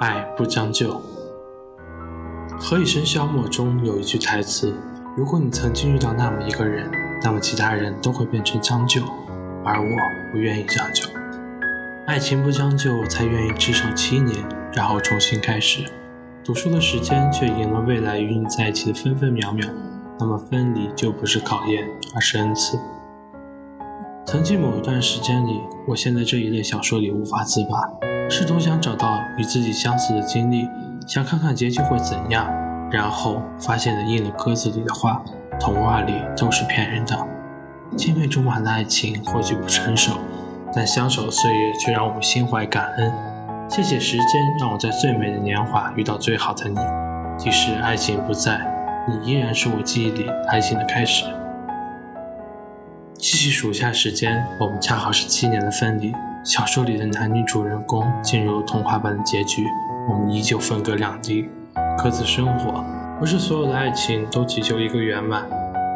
爱不将就。何以笙箫默中有一句台词：如果你曾经遇到那么一个人，那么其他人都会变成将就，而我不愿意将就。爱情不将就，才愿意执手七年，然后重新开始。读书的时间却赢了未来与你在一起的分分秒秒，那么分离就不是考验，而是恩赐。曾经某一段时间里，我陷在这一类小说里无法自拔，试图想找到与自己相似的经历，想看看结局会怎样，然后发现了印了鸽子里的话，童话里都是骗人的。青梅竹马的爱情或许不成熟。但相守的岁月却让我们心怀感恩。谢谢时间，让我在最美的年华遇到最好的你。即使爱情不在，你依然是我记忆里爱情的开始。细细数下时间，我们恰好是七年的分离。小说里的男女主人公进入了童话般的结局，我们依旧分隔两地，各自生活。不是所有的爱情都祈求一个圆满。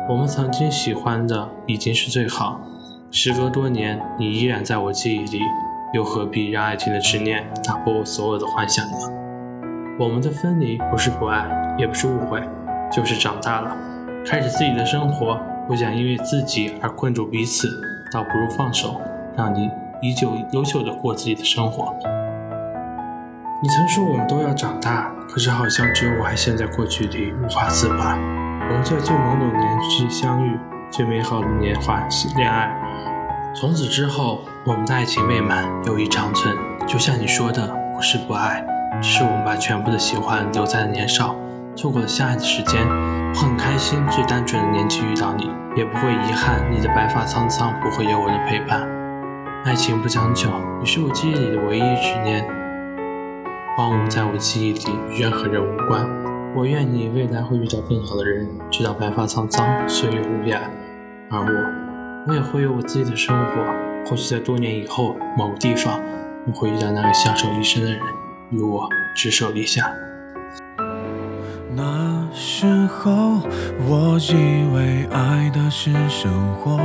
我们曾经喜欢的已经是最好。时隔多年，你依然在我记忆里，又何必让爱情的执念打破我所有的幻想呢？我们的分离不是不爱，也不是误会，就是长大了，开始自己的生活。不想因为自己而困住彼此，倒不如放手，让你依旧优秀的过自己的生活。你曾说我们都要长大，可是好像只有我还陷在过去里无法自拔。我们在最懵懂年纪相遇，最美好的年华恋爱。从此之后，我们的爱情未满，友谊长存。就像你说的，不是不爱，是我们把全部的喜欢留在了年少，错过了相爱的时间。我很开心，最单纯的年纪遇到你，也不会遗憾你的白发苍苍不会有我的陪伴。爱情不将就，你是我记忆里的唯一执念。荒芜在我记忆里，与任何人无关。我愿你未来会遇到更好的人，直到白发苍苍，岁月无涯。而我。我也会有我自己的生活，或许在多年以后，某个地方，我会遇到那个相守一生的人，与我执手立下。那时候，我以为爱的是生活，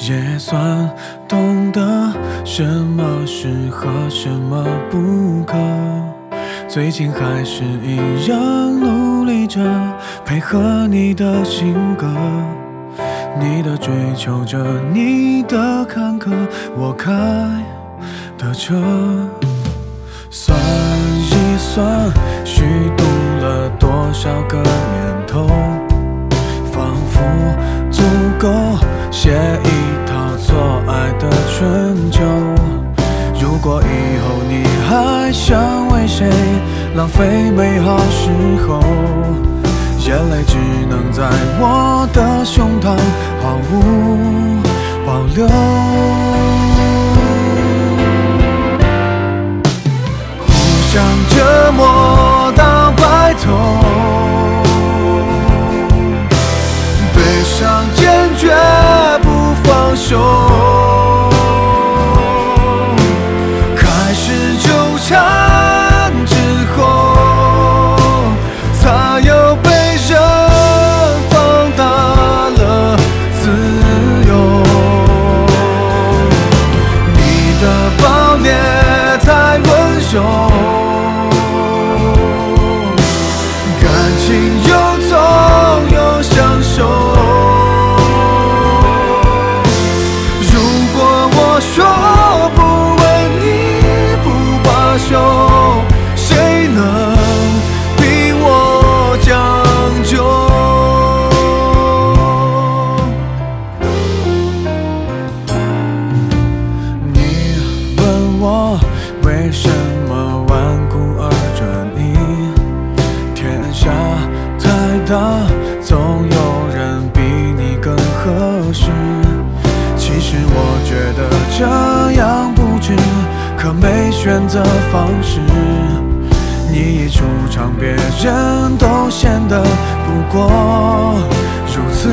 也算懂得什么适合，什么不可。最近还是一样努力着，配合你的性格。你的追求着，你的坎坷，我开的车。写一套错爱的春秋。如果以后你还想为谁浪费美好时候？眼泪只能在我的胸膛毫无保留，互相折磨到白头，悲伤感情又痛又享受。如果我说不吻你不罢休。的总有人比你更合适。其实我觉得这样不值可没选择方式。你一出场别人都显得不过。如此